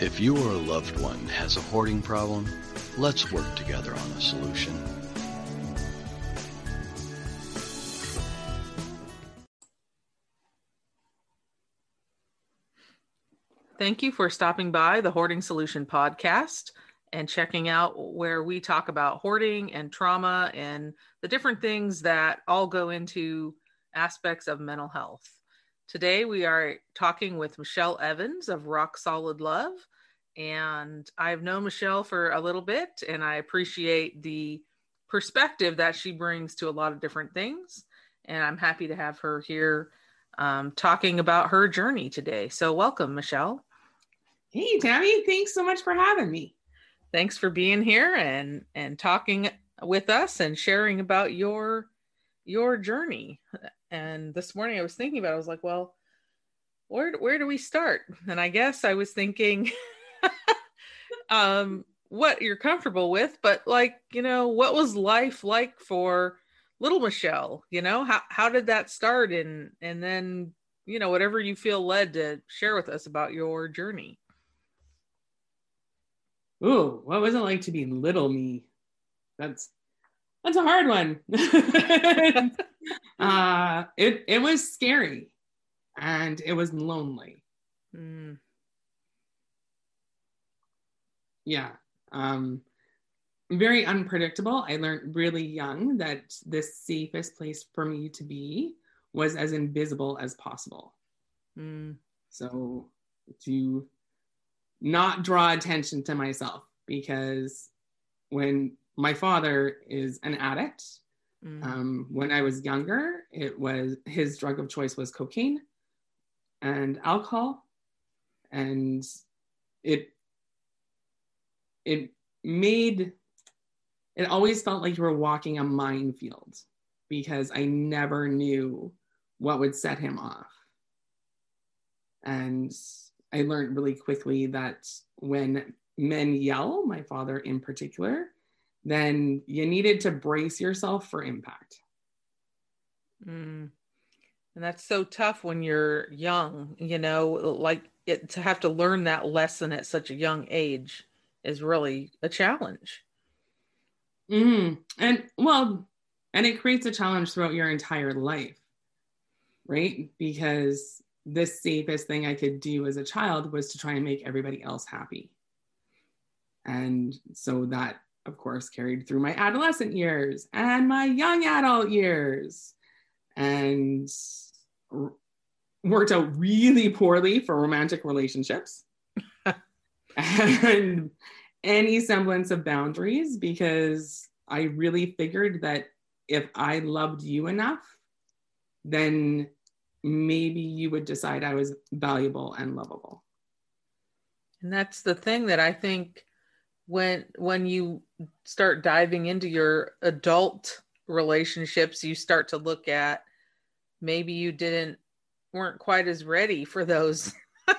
If you or a loved one has a hoarding problem, let's work together on a solution. Thank you for stopping by the Hoarding Solution podcast and checking out where we talk about hoarding and trauma and the different things that all go into aspects of mental health. Today, we are talking with Michelle Evans of Rock Solid Love. And I've known Michelle for a little bit, and I appreciate the perspective that she brings to a lot of different things. And I'm happy to have her here um, talking about her journey today. So, welcome, Michelle. Hey, Tammy, thanks so much for having me. Thanks for being here and and talking with us and sharing about your your journey. And this morning I was thinking about it, I was like, well, where where do we start? And I guess I was thinking um what you're comfortable with, but like, you know, what was life like for little Michelle? You know, how how did that start and and then, you know, whatever you feel led to share with us about your journey. Ooh, what was it like to be little me? That's that's a hard one. uh, it it was scary, and it was lonely. Mm. Yeah, um, very unpredictable. I learned really young that the safest place for me to be was as invisible as possible. Mm. So to not draw attention to myself because when my father is an addict. Mm. Um, when I was younger, it was his drug of choice was cocaine and alcohol, and it it made it always felt like you were walking a minefield because I never knew what would set him off. And I learned really quickly that when men yell, my father in particular, then you needed to brace yourself for impact. Mm. And that's so tough when you're young, you know, like it, to have to learn that lesson at such a young age is really a challenge. Mm-hmm. And well, and it creates a challenge throughout your entire life, right? Because the safest thing I could do as a child was to try and make everybody else happy. And so that of course, carried through my adolescent years and my young adult years, and r- worked out really poorly for romantic relationships and any semblance of boundaries because I really figured that if I loved you enough, then maybe you would decide I was valuable and lovable. And that's the thing that I think when when you start diving into your adult relationships you start to look at maybe you didn't weren't quite as ready for those.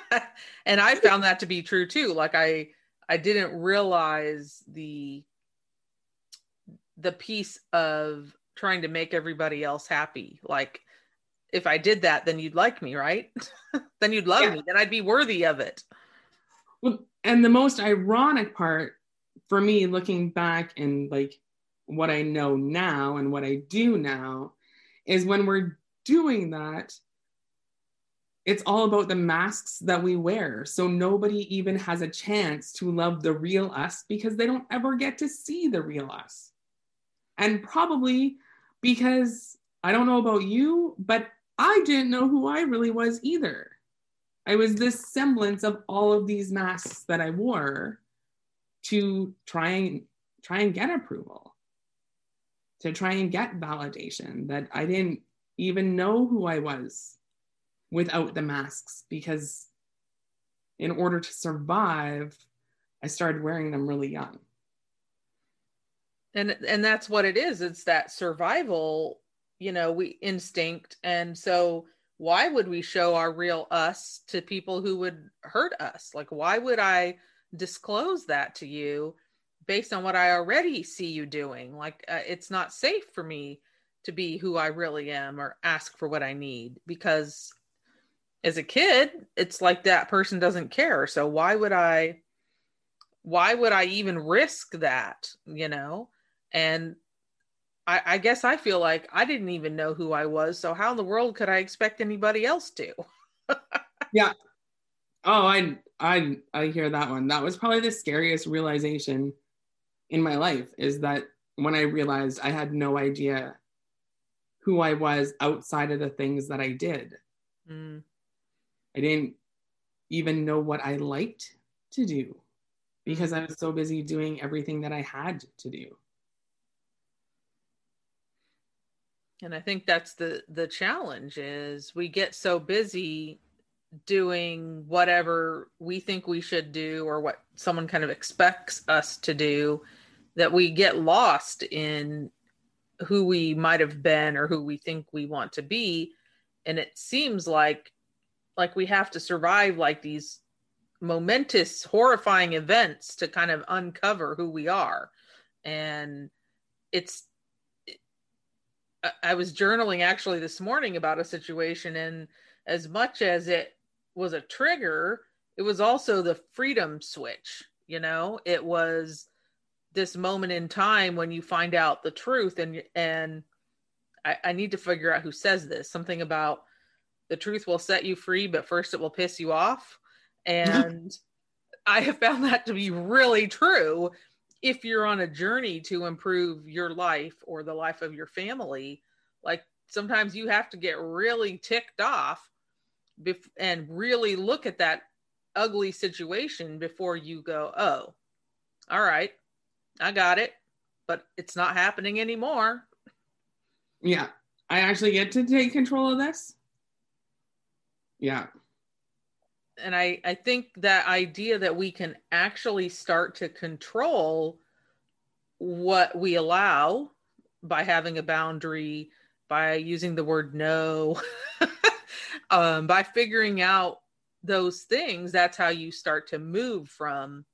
And i found that to be true too. Like i i didn't realize the the piece of trying to make everybody else happy. Like if i did that then you'd like me right? Then you'd love yeah. me then i'd be worthy of it. Well and the most ironic part for me, looking back and like what I know now and what I do now is when we're doing that, it's all about the masks that we wear. So nobody even has a chance to love the real us because they don't ever get to see the real us. And probably because I don't know about you, but I didn't know who I really was either. I was this semblance of all of these masks that I wore to try and try and get approval to try and get validation that i didn't even know who i was without the masks because in order to survive i started wearing them really young. And and that's what it is. It's that survival you know we instinct. And so why would we show our real us to people who would hurt us? Like why would i disclose that to you based on what I already see you doing. Like uh, it's not safe for me to be who I really am or ask for what I need because as a kid, it's like that person doesn't care. So why would I why would I even risk that, you know? And I, I guess I feel like I didn't even know who I was. So how in the world could I expect anybody else to? yeah. Oh, I I I hear that one. That was probably the scariest realization in my life is that when I realized I had no idea who I was outside of the things that I did. Mm. I didn't even know what I liked to do because I was so busy doing everything that I had to do. And I think that's the the challenge is we get so busy doing whatever we think we should do or what someone kind of expects us to do that we get lost in who we might have been or who we think we want to be. And it seems like like we have to survive like these momentous horrifying events to kind of uncover who we are. And it's i was journaling actually this morning about a situation and as much as it was a trigger it was also the freedom switch you know? It was this moment in time when you find out the truth and and I, I need to figure out who says this. Something about the truth will set you free but first it will piss you off. And I have found that to be really true if you're on a journey to improve your life or the life of your family. Like sometimes you have to get really ticked off bef- and really look at that ugly situation before you go, oh, all right, I got it, but it's not happening anymore. Yeah. I actually get to take control of this. Yeah and I, I think that idea that we can actually start to control what we allow by having a boundary, by using the word no, um, by figuring out those things, that's how you start to move from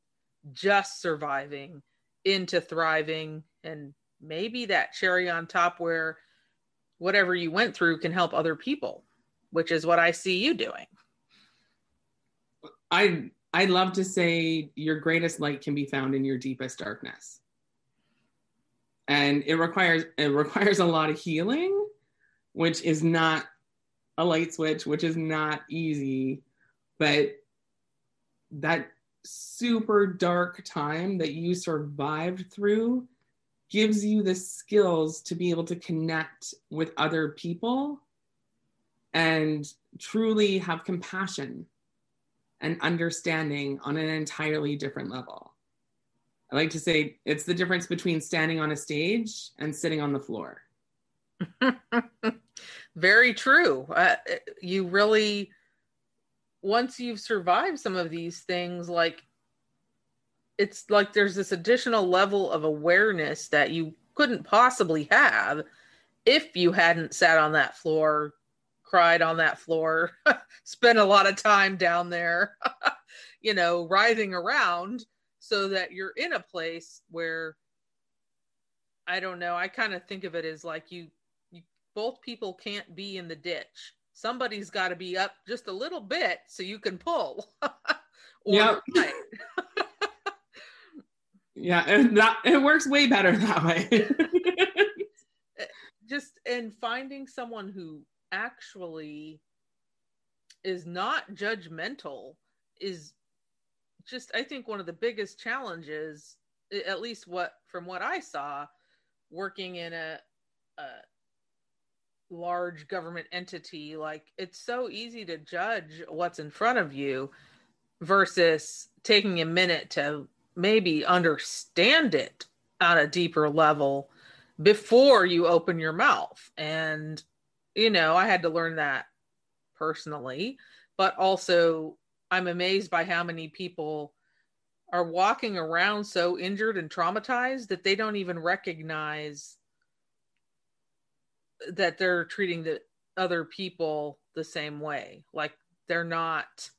just surviving into thriving and maybe that cherry on top where whatever you went through can help other people, which is what I see you doing. I I love to say your greatest light can be found in your deepest darkness. And it requires it requires a lot of healing, which is not a light switch, which is not easy, but that super dark time that you survived through gives you the skills to be able to connect with other people and truly have compassion and understanding on an entirely different level. I like to say it's the difference between standing on a stage and sitting on the floor. Very true. Uh, you really, once you've survived some of these things, like it's like there's this additional level of awareness that you couldn't possibly have if you hadn't sat on that floor cried on that floor, spent a lot of time down there, you know, writhing around so that you're in a place where I don't know, I kind of think of it as like you, you both people can't be in the ditch. Somebody's got to be up just a little bit so you can pull. yeah. yeah, and that it works way better that way. just in finding someone who actually is not judgmental is just i think one of the biggest challenges at least what from what i saw working in a, a large government entity like it's so easy to judge what's in front of you versus taking a minute to maybe understand it on a deeper level before you open your mouth. And you know, I had to learn that personally, but also I'm amazed by how many people are walking around so injured and traumatized that they don't even recognize that they're treating the other people the same way. Like they're not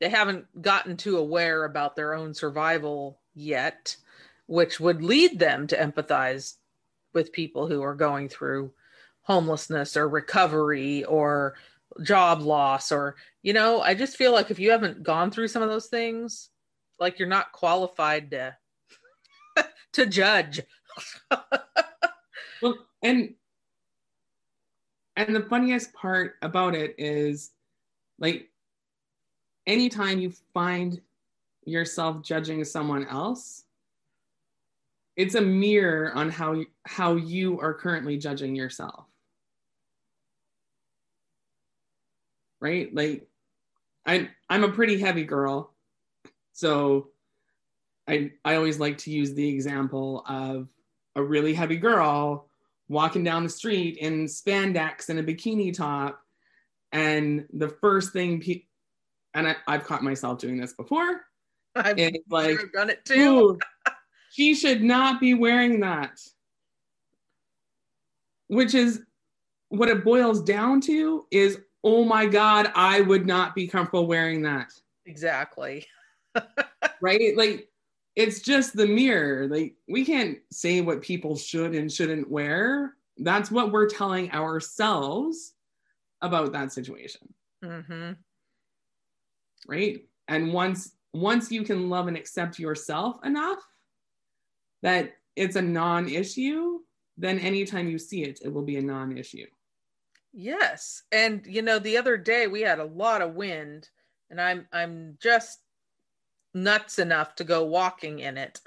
they haven't gotten too aware about their own survival yet, which would lead them to empathize with people who are going through homelessness or recovery or job loss or you know i just feel like if you haven't gone through some of those things like you're not qualified to to judge well and and the funniest part about it is like anytime you find yourself judging someone else it's a mirror on how how you are currently judging yourself. Right? Like i'm i'm a pretty heavy girl so i i always like to use the example of a really heavy girl walking down the street in spandex and a bikini top and the first thing pe- and I, have caught myself doing this before I've like done it too. she should not be wearing that. Which is what it boils down to is, oh my God, I would not be comfortable wearing that. Exactly. right? Like it's just the mirror. Like we can't say what people should and shouldn't wear. That's what we're telling ourselves about that situation. Mm-hmm. Right. And once once you can love and accept yourself enough that it's a non-issue, then anytime you see it, it will be a non-issue. Yes. And you know, the other day we had a lot of wind and I'm I'm just nuts enough to go walking in it.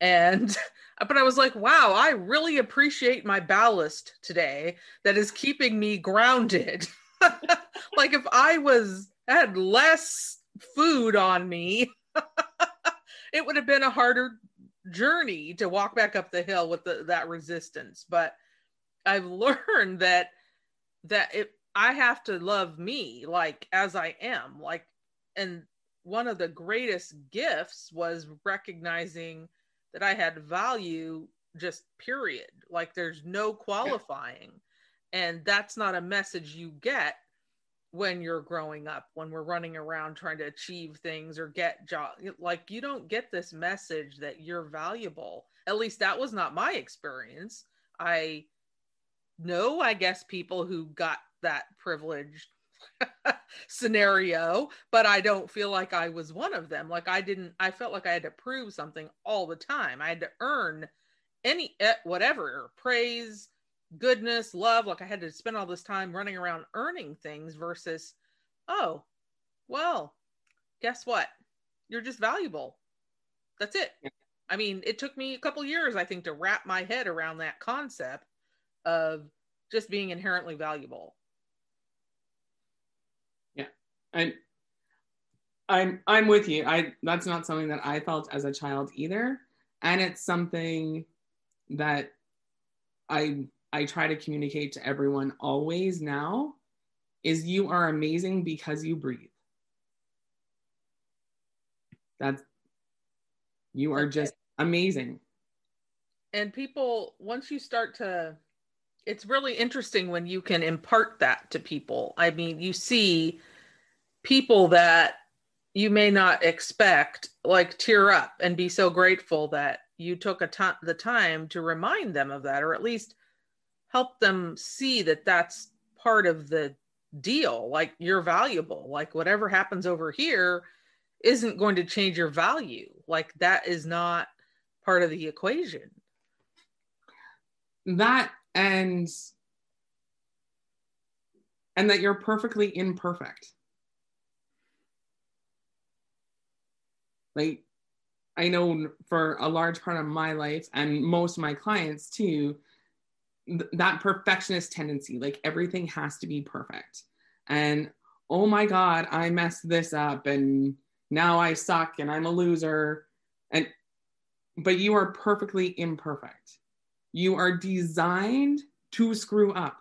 And but I was like, wow, I really appreciate my ballast today that is keeping me grounded. like if I was had less food on me, it would have been a harder journey to walk back up the hill with the, that resistance. But I've learned that that it I have to love me like as I am. Like and one of the greatest gifts was recognizing that I had value just period. Like there's no qualifying. And that's not a message you get when you're growing up when we're running around trying to achieve things or get job like you don't get this message that you're valuable at least that was not my experience i know i guess people who got that privileged scenario but i don't feel like i was one of them like i didn't i felt like i had to prove something all the time i had to earn any eh, whatever praise goodness, love. Like I had to spend all this time running around earning things versus, oh, well, guess what? You're just valuable. That's it. I mean, it took me a couple years, I think, to wrap my head around that concept of just being inherently valuable. I'm I'm I'm with you. I that's not something that I felt as a child either. And it's something that I I try to communicate to everyone always now is you are amazing because you breathe. That's you are just amazing. And people, once you start to, it's really interesting when you can impart that to people. I mean, you see people that you may not expect like tear up and be so grateful that you took a time the time to remind them of that or at least help them see that that's part of the deal like you're valuable like whatever happens over here isn't going to change your value like that is not part of the equation. That and and that you're perfectly imperfect like i know for a large part of my life and most of my clients too that perfectionist tendency like everything has to be perfect. And oh my god i messed this up and now i suck and i'm a loser. And but you are perfectly imperfect. You are designed to screw up.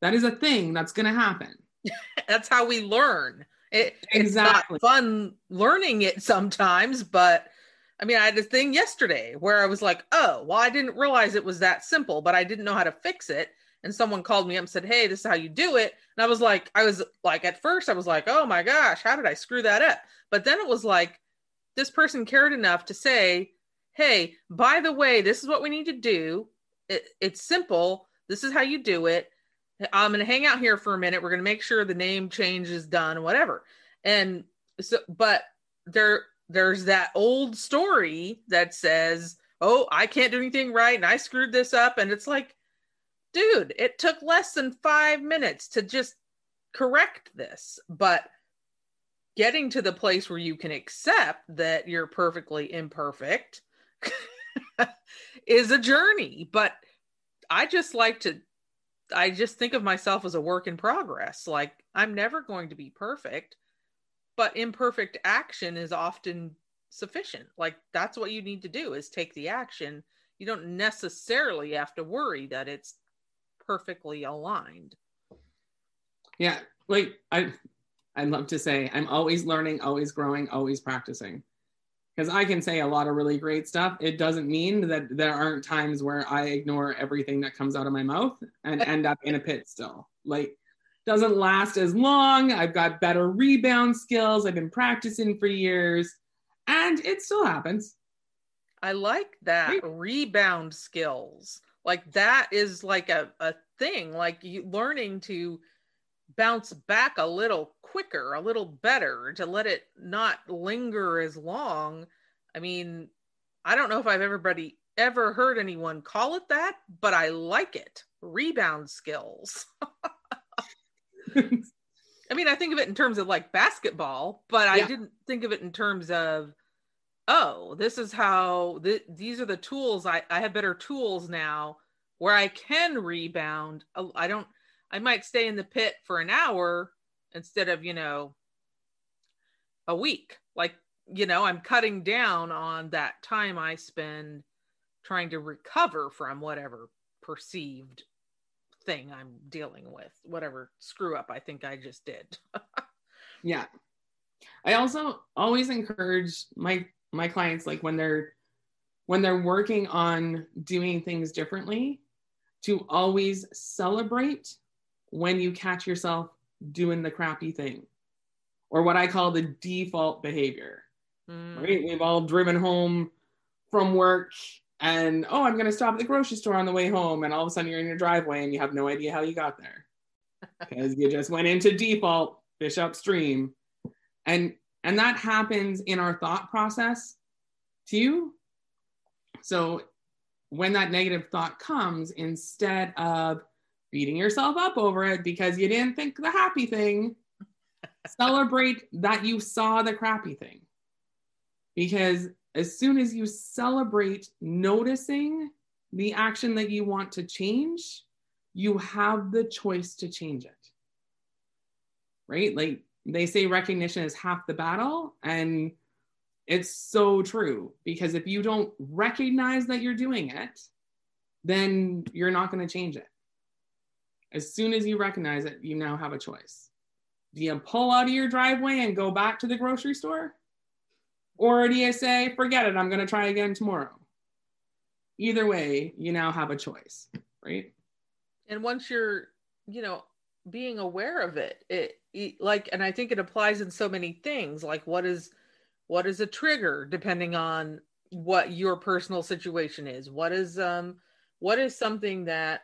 That is a thing that's going to happen. That's how we learn it, exactly. it's not fun learning it sometimes but I mean, I had a thing yesterday where I was like, oh, well, I didn't realize it was that simple, but I didn't know how to fix it. And someone called me up and said, hey, this is how you do it. And I was like, I was like, at first, I was like, oh my gosh, how did I screw that up? But then it was like, this person cared enough to say, hey, by the way, this is what we need to do. It, it's simple. This is how you do it. I'm going to hang out here for a minute. We're going to make sure the name change is done, whatever. And so, but there, there's that old story that says, "Oh, I can't do anything right, and I screwed this up," and it's like, dude, it took less than five minutes to just correct this, but getting to the place where you can accept that you're perfectly imperfect is a journey. But I just like to, I just think of myself as a work in progress. Like I'm never going to be perfect, but imperfect action is often sufficient. Like that's what you need to do is take the action. You don't necessarily have to worry that it's perfectly aligned. Yeah, like I I love to say I'm always learning, always growing, always practicing. Because I can say a lot of really great stuff. It doesn't mean that there aren't times where I ignore everything that comes out of my mouth and end up in a pit still. Like doesn't last as long. I've got better rebound skills. I've been practicing for years and it still happens. I like that right. rebound skills. Like that is like a, a thing, like you learning to bounce back a little quicker, a little better, to let it not linger as long. I mean, I don't know if I've everybody ever heard anyone call it that, but I like it. Rebound skills. I mean, I think of it in terms of like basketball, but yeah. I didn't think of it in terms of, oh, this is how th- these are the tools. I, I have better tools now where I can rebound. I don't, I might stay in the pit for an hour instead of, you know, a week. Like, you know, I'm cutting down on that time I spend trying to recover from whatever perceived thing I'm dealing with, whatever screw up I think I just did. yeah. I also always encourage my my clients like when they're when they're working on doing things differently to always celebrate when you catch yourself doing the crappy thing or what I call the default behavior. Mm. Right? We've all driven home from work and oh, I'm going to stop at the grocery store on the way home. And all of a sudden you're in your driveway and you have no idea how you got there because you just went into default fish upstream. And and that happens in our thought process too. So when that negative thought comes, instead of beating yourself up over it because you didn't think the happy thing, celebrate that you saw the crappy thing. Because as soon as you celebrate noticing the action that you want to change, you have the choice to change it. Right? Like they say recognition is half the battle. And it's so true because if you don't recognize that you're doing it, then you're not going to change it. As soon as you recognize it, you now have a choice. Do you pull out of your driveway and go back to the grocery store? Or do you say, forget it, I'm going to try again tomorrow? Either way, you now have a choice, right? And once you're, you know, being aware of it, it, it like, and I think it applies in so many things. Like, what is, what is a trigger depending on what your personal situation is? What is, um, what is something that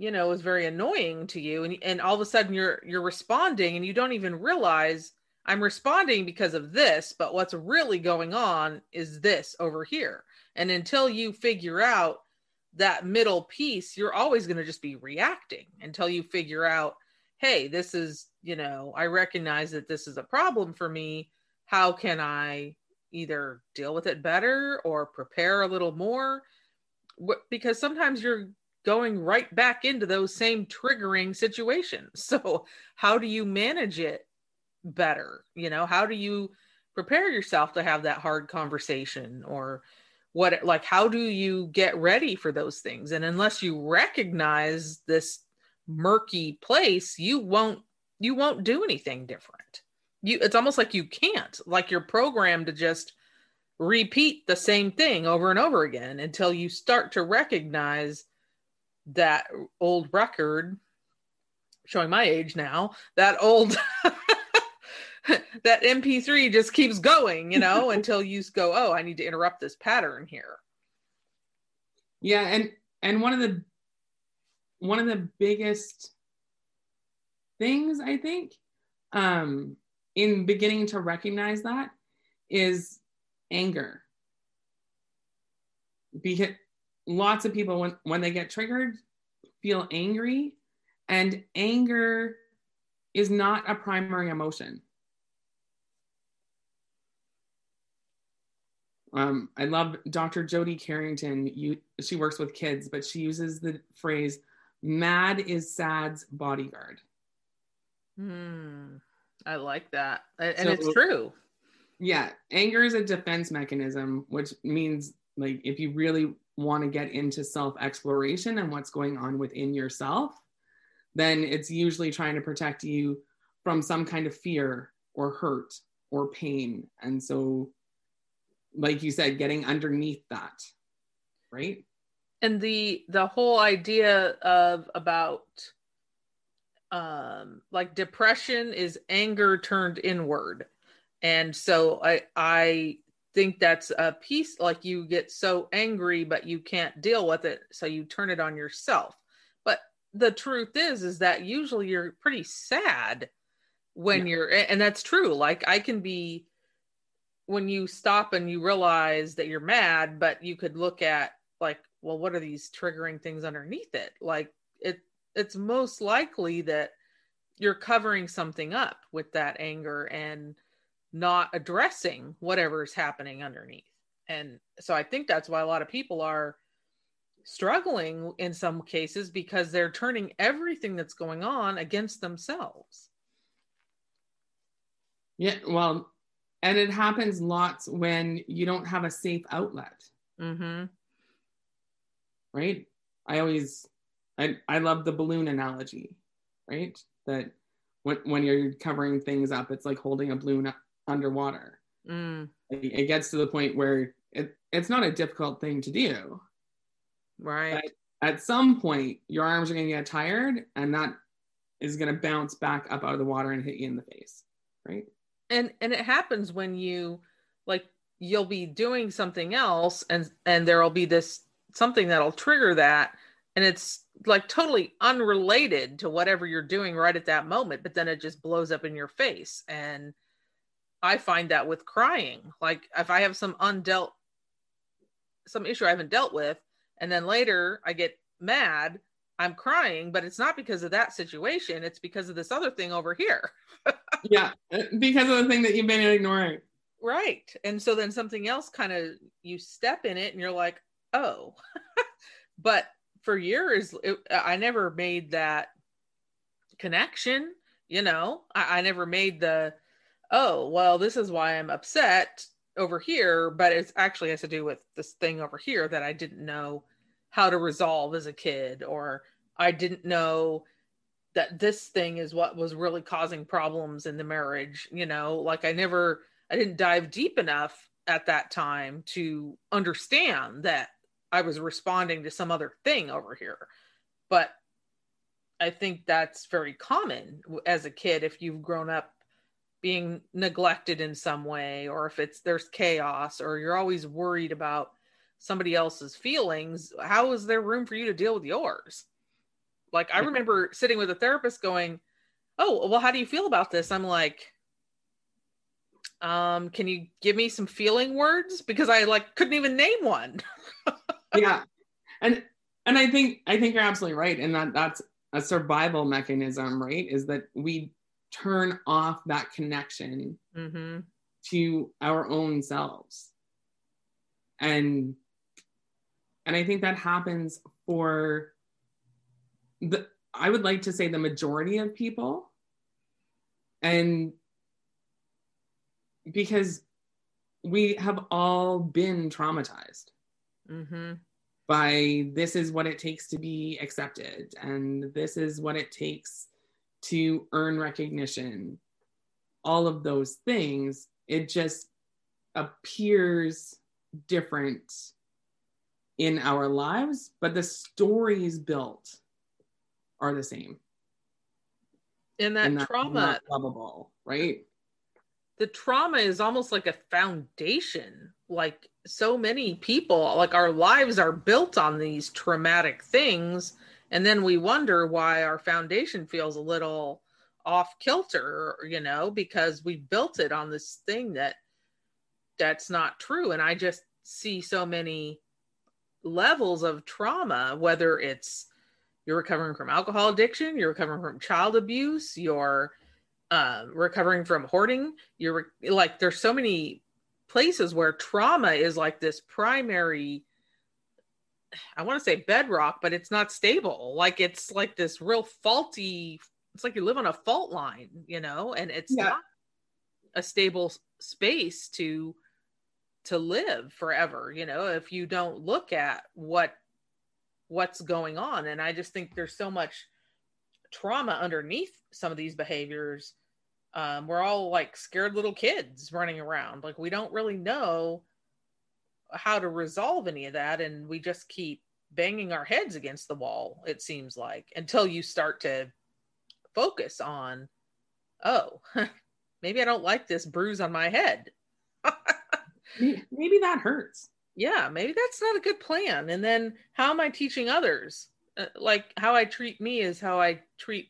you know is very annoying to you and, and all of a sudden you're you're responding and you don't even realize i'm responding because of this but what's really going on is this over here. And until you figure out that middle piece you're always going to just be reacting until you figure out hey this is you know i recognize that this is a problem for me. How can i either deal with it better or prepare a little more? Because sometimes you're going right back into those same triggering situations. So, how do you manage it better? You know, how do you prepare yourself to have that hard conversation or what like how do you get ready for those things? And unless you recognize this murky place, you won't you won't do anything different. You it's almost like you can't. Like you're programmed to just repeat the same thing over and over again until you start to recognize that old record showing my age now that old that mp3 just keeps going you know until you go oh i need to interrupt this pattern here yeah and and one of the one of the biggest things I think um, in beginning to recognize that is anger. Because lots of people, when, when they get triggered, feel angry, and anger is not a primary emotion. Um, I love Dr. Jody Carrington. You, she works with kids, but she uses the phrase "mad is sad's bodyguard." Hmm. I like that, and So- it's true. Yeah, anger is a defense mechanism, which means like if you really want to get into self exploration and what's going on within yourself, then it's usually trying to protect you from some kind of fear or hurt or pain. And so, like you said, getting underneath that, right? and the the whole idea of about um like depression is anger turned inward and so i i think that's a piece like you get so angry but you can't deal with it so you turn it on yourself. But the truth is is that usually you're pretty sad when Yeah. you're and that's true. Like i can be when you stop and you realize that you're mad but you could look at like well what are these triggering things underneath it? Like it it's most likely that you're covering something up with that anger and not addressing whatever's happening underneath and so i think that's why a lot of people are struggling in some cases because they're turning everything that's going on against themselves Yeah, well, and it happens lots when you don't have a safe outlet. mm-hmm right? I always, I, I love the balloon analogy, right? That when, when you're covering things up, it's like holding a balloon u- underwater. mm, It gets to the point where it, it's not a difficult thing to do. right At some point, your arms are going to get tired and that is going to bounce back up out of the water and hit you in the face, right? and and it happens when you like you'll be doing something else and and there'll be this something that'll trigger that and it's like totally unrelated to whatever you're doing right at that moment but then it just blows up in your face and i find that with crying like if i have some undealt some issue i haven't dealt with and then later i get mad i'm crying but it's not because of that situation it's because of this other thing over here yeah, uh, because of the thing that you've been ignoring. Right. And so then something else kind of you step in it and you're like, oh. but for years, it, I never made that connection. You know, I, I never made the, oh, well, this is why I'm upset over here. But it actually has to do with this thing over here that I didn't know how to resolve as a kid, or I didn't know that this thing is what was really causing problems in the marriage. You know, like I never, I didn't dive deep enough at that time to understand that I was responding to some other thing over here. But I think that's very common as a kid if you've grown up being neglected in some way or if it's there's chaos or you're always worried about somebody else's feelings how is there room for you to deal with yours? Like i remember sitting with a therapist going oh well how do you feel about this? I'm like um can you give me some feeling words? Because i like couldn't even name one. Yeah. And and i think i think you're absolutely right and that that's a survival mechanism right? Is that we turn off that connection mm-hmm. to our own selves and and i think that happens for the i would like to say the majority of people and because we have all been traumatized Mm-hmm. by this is what it takes to be accepted and this is what it takes to earn recognition. All of those things it just appears different in our lives but the stories built are the same. And that and trauma lovable right? The trauma is almost like a foundation like so many people like our lives are built on these traumatic things and then we wonder why our foundation feels a little off kilter you know because we built it on this thing that that's not true. And i just see so many levels of trauma whether it's you're recovering from alcohol addiction you're recovering from child abuse you're uh, recovering from hoarding you're re- like there's so many places where trauma is like this primary i want to say bedrock but it's not stable. Like it's like this real faulty it's like you live on a fault line you know? And it's yeah. not a stable space to to live forever you know if you don't look at what what's going on. And i just think there's so much trauma underneath some of these behaviors. Um, we're all like scared little kids running around. Like we don't really know how to resolve any of that and we just keep banging our heads against the wall it seems like until you start to focus on oh maybe i don't like this bruise on my head. Maybe that hurts. Yeah maybe that's not a good plan. And then how am i teaching others? Uh, like how i treat me is how i treat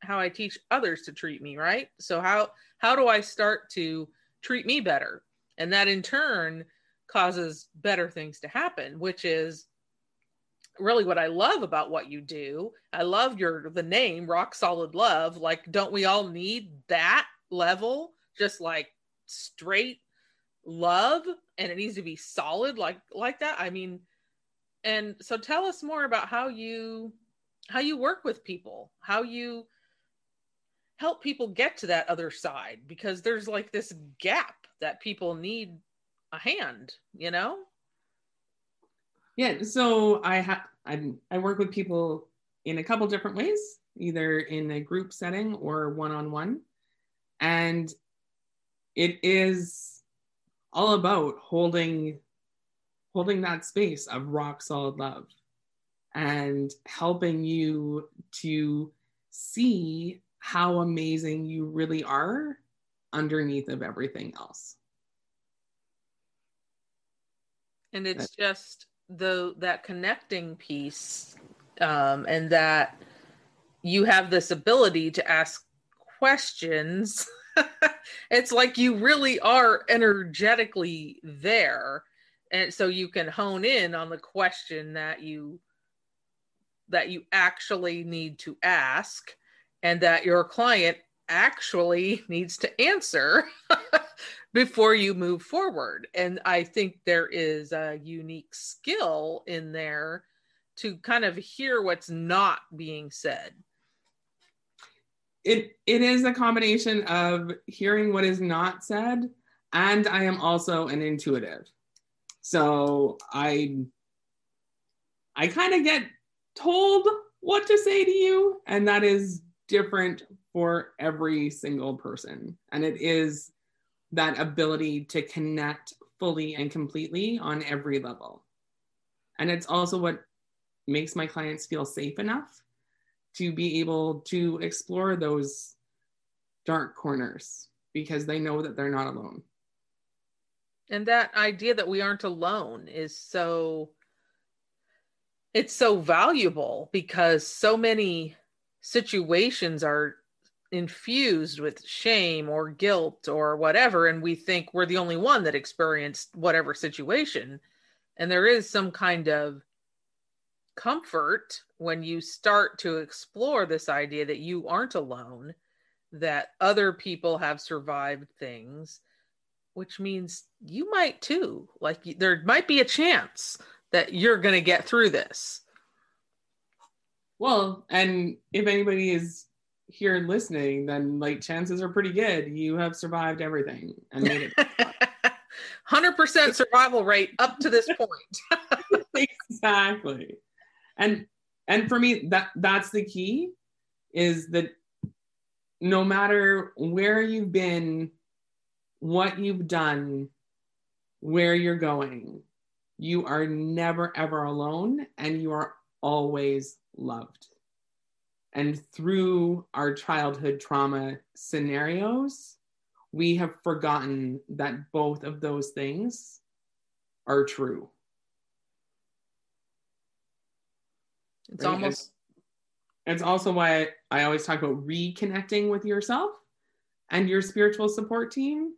how i teach others to treat me right? So how how do i start to treat me better? And that in turn causes better things to happen which is really what i love about what you do. I love your the name rock solid love. Like don't we all need that level? Just like straight love and it needs to be solid like like that? I mean and so tell us more about how you how you work with people how you help people get to that other side because there's like this gap that people need a hand you know? Yeah so i have I, I work with people in a couple different ways either in a group setting or one-on-one. And it is all about holding holding that space of rock solid love and helping you to see how amazing you really are underneath of everything else and it's just the that connecting piece um, and that you have this ability to ask questions. It's like you really are energetically there. And so you can hone in on the question that you that you actually need to ask and that your client actually needs to answer before you move forward. And i think there is a unique skill in there to kind of hear what's not being said. It it is a combination of hearing what is not said and i am also an intuitive. So i i kind of get told what to say to you and that is different for every single person. And it is that ability to connect fully and completely on every level and it's also what makes my clients feel safe enough to be able to explore those dark corners because they know that they're not alone. And that idea that we aren't alone is so it's so valuable because so many situations are infused with shame or guilt or whatever and we think we're the only one that experienced whatever situation and there is some kind of comfort when you start to explore this idea that you aren't alone, that other people have survived things, which means you might too. Like there might be a chance that you're going to get through this. Well, and if anybody is here and listening, then like chances are pretty good you have survived everything and made it. 100% survival rate up to this point. exactly and and for me that that's the key is that no matter where you've been what you've done where you're going you are never ever alone and you are always loved and through our childhood trauma scenarios we have forgotten that both of those things are true It's right? almost it's also why I always talk about reconnecting with yourself and your spiritual support team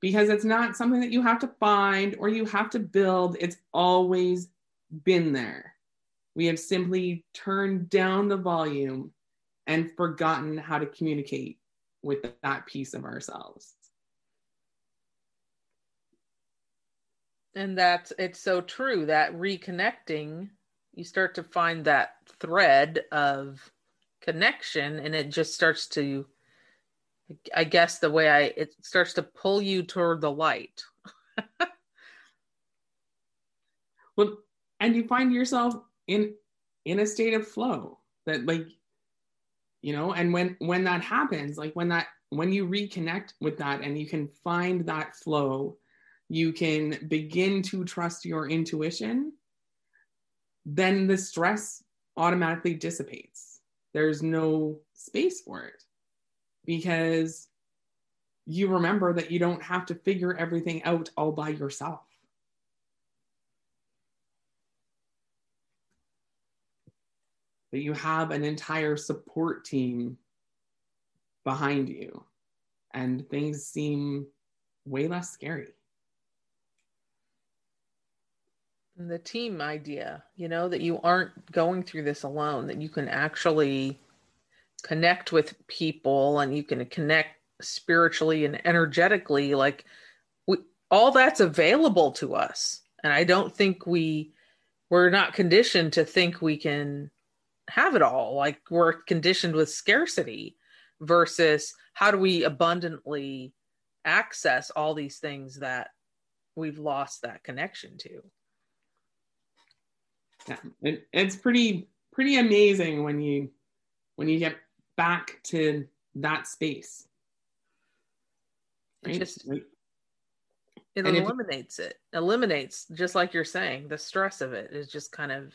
because it's not something that you have to find or you have to build. It's always been there. We have simply turned down the volume and forgotten how to communicate with that piece of ourselves. And that's it's so true that reconnecting, you start to find that thread of connection and it just starts to I guess the way I it starts to pull you toward the light. well, and you find yourself in in a state of flow that like you know and when when that happens like when that when you reconnect with that and you can find that flow you can begin to trust your intuition then the stress automatically dissipates there's no space for it because you remember that you don't have to figure everything out all by yourself. That you have an entire support team behind you, and things seem way less scary. And the team idea, you know, that you aren't going through this alone, that you can actually connect with people and you can connect spiritually and energetically like we, all that's available to us and i don't think we we're not conditioned to think we can have it all like we're conditioned with scarcity versus how do we abundantly access all these things that we've lost that connection to yeah it, it's pretty pretty amazing when you when you get back to that space. Right? It just like, it eliminates if, it. Eliminates just like you're saying, the stress of it is just kind of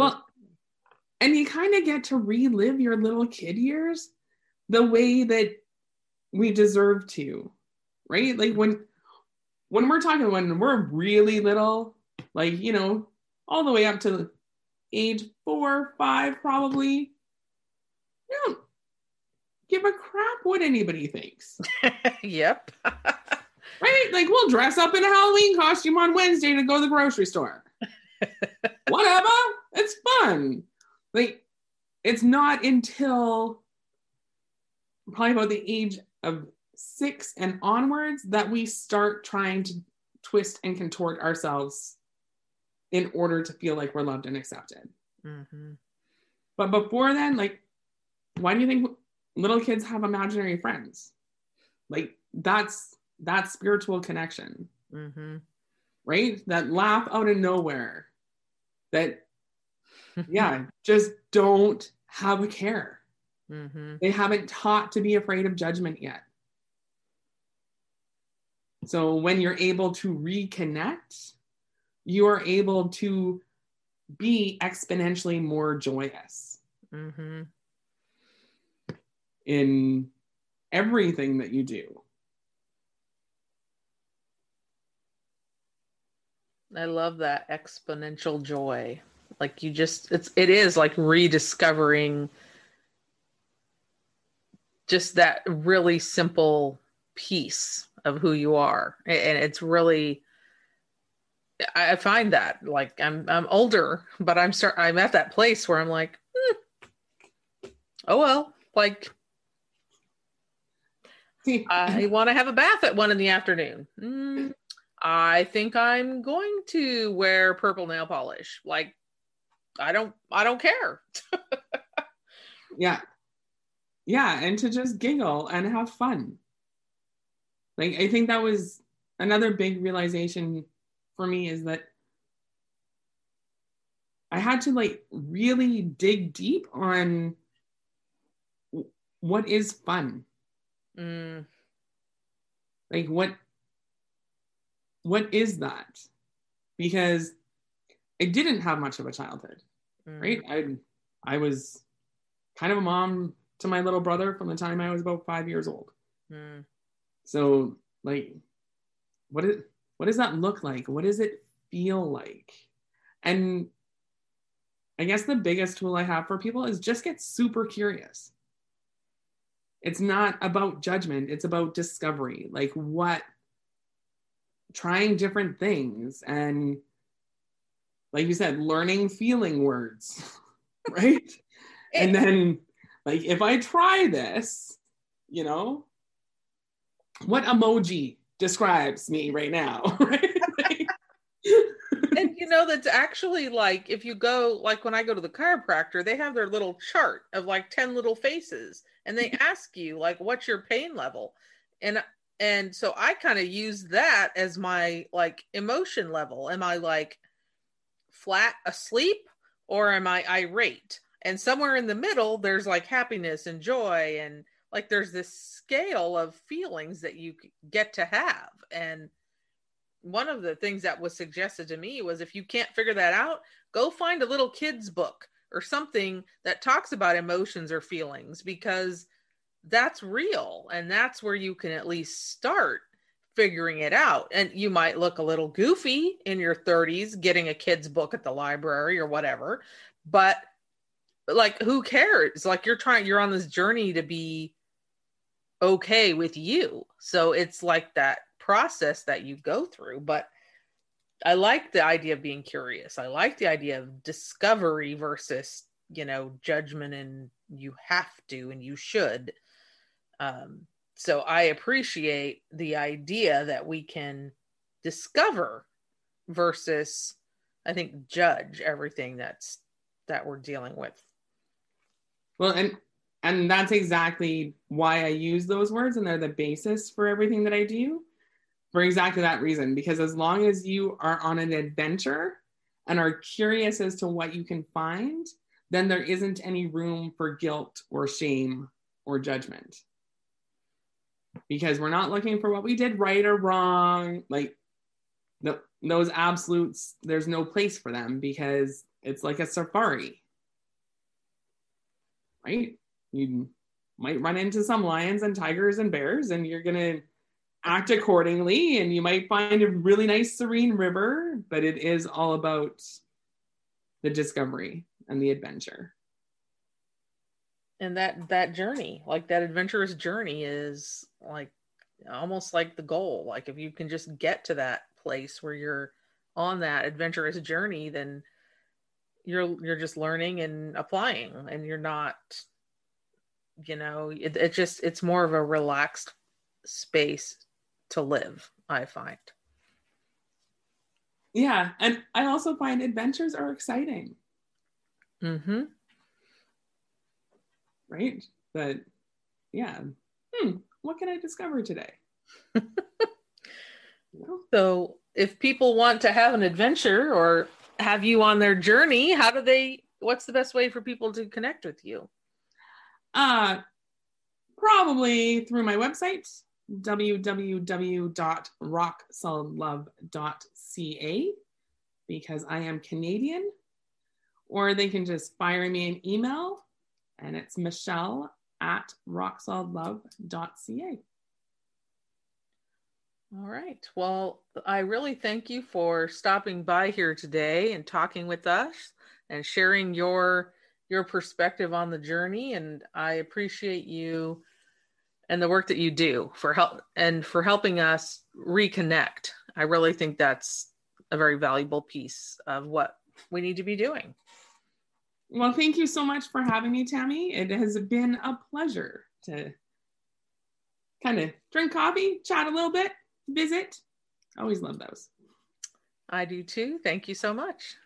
well and you kind of get to relive your little kid years the way that we deserve to right like when when we're talking when we're really little like you know all the way up to age four five probably don't give a crap what anybody thinks. yep. right? Like we'll dress up in a Halloween costume on Wednesday to go to the grocery store. Whatever. It's fun. Like it's not until probably about the age of six and onwards that we start trying to twist and contort ourselves in order to feel like we're loved and accepted. Mm-hmm. But before then, like why do you think little kids have imaginary friends? Like that's that spiritual connection, mm-hmm. right? That laugh out of nowhere. That yeah, just don't have a care. Mm-hmm. They haven't taught to be afraid of judgment yet. So when you're able to reconnect, you are able to be exponentially more joyous. Mm-hmm in everything that you do. I love that exponential joy. Like you just it's it is like rediscovering just that really simple piece of who you are. And it's really I find that like I'm I'm older, but I'm start I'm at that place where I'm like, hmm, oh well, like I want to have a bath at one in the afternoon. Mm, I think I'm going to wear purple nail polish. Like, I don't, I don't care. yeah, yeah, and to just giggle and have fun. Like, I think that was another big realization for me is that I had to like really dig deep on what is fun Mm. Like what what is that? Because I didn't have much of a childhood, mm. right? I I was kind of a mom to my little brother from the time I was about five years old. Mm. So like what is what does that look like? What does it feel like? And I guess the biggest tool I have for people is just get super curious. It's not about judgment, it's about discovery. Like what trying different things and like you said learning feeling words, right? and then like if I try this, you know, what emoji describes me right now, right? and you know that's actually like if you go like when I go to the chiropractor, they have their little chart of like 10 little faces and they ask you like what's your pain level? And and so I kind of use that as my like emotion level. Am I like flat asleep or am I irate? And somewhere in the middle there's like happiness and joy and like there's this scale of feelings that you get to have and one of the things that was suggested to me was if you can't figure that out go find a little kids book or something that talks about emotions or feelings because that's real and that's where you can at least start figuring it out and you might look a little goofy in your 30s getting a kids book at the library or whatever but like who cares like you're trying you're on this journey to be okay with you. So it's like that process that you go through. But I like the idea of being curious. I like the idea of discovery versus, you know, judgment and you have to and you should. Um, so I appreciate the idea that we can discover versus, I think, judge everything that's that we're dealing with. Well, and and that's exactly why I use those words, and they're the basis for everything that I do for exactly that reason. Because as long as you are on an adventure and are curious as to what you can find, then there isn't any room for guilt or shame or judgment. Because we're not looking for what we did right or wrong. Like those absolutes, there's no place for them because it's like a safari. Right? you might run into some lions and tigers and bears and you're to act accordingly and you might find a really nice serene river but it is all about the discovery and the adventure and that that journey like that adventurous journey is like almost like the goal. Like if you can just get to that place where you're on that adventurous journey then you're you're just learning and applying and you're not you know it, it just it's more of a relaxed space to live i find. Yeah and i also find adventures are exciting. Mm-hmm right? But yeah. Hmm what can i discover today? So if people want to have an adventure or have you on their journey how do they what's the best way for people to connect with you? Uh, probably through my website, www.rocksolidlove.ca, because I am Canadian. Or they can just fire me an email, and it's Michelle at rocksolidlove.ca. All right. Well, I really thank you for stopping by here today and talking with us and sharing your your perspective on the journey and I appreciate you and the work that you do for help and for helping us reconnect. I really think that's a very valuable piece of what we need to be doing. Well, thank you so much for having me, Tammy. It has been a pleasure to kind of drink coffee, chat a little bit, visit. Always love those. I do too. Thank you so much.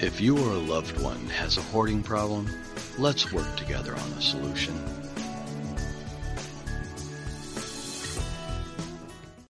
If you or a loved one has a hoarding problem, let's work together on a solution.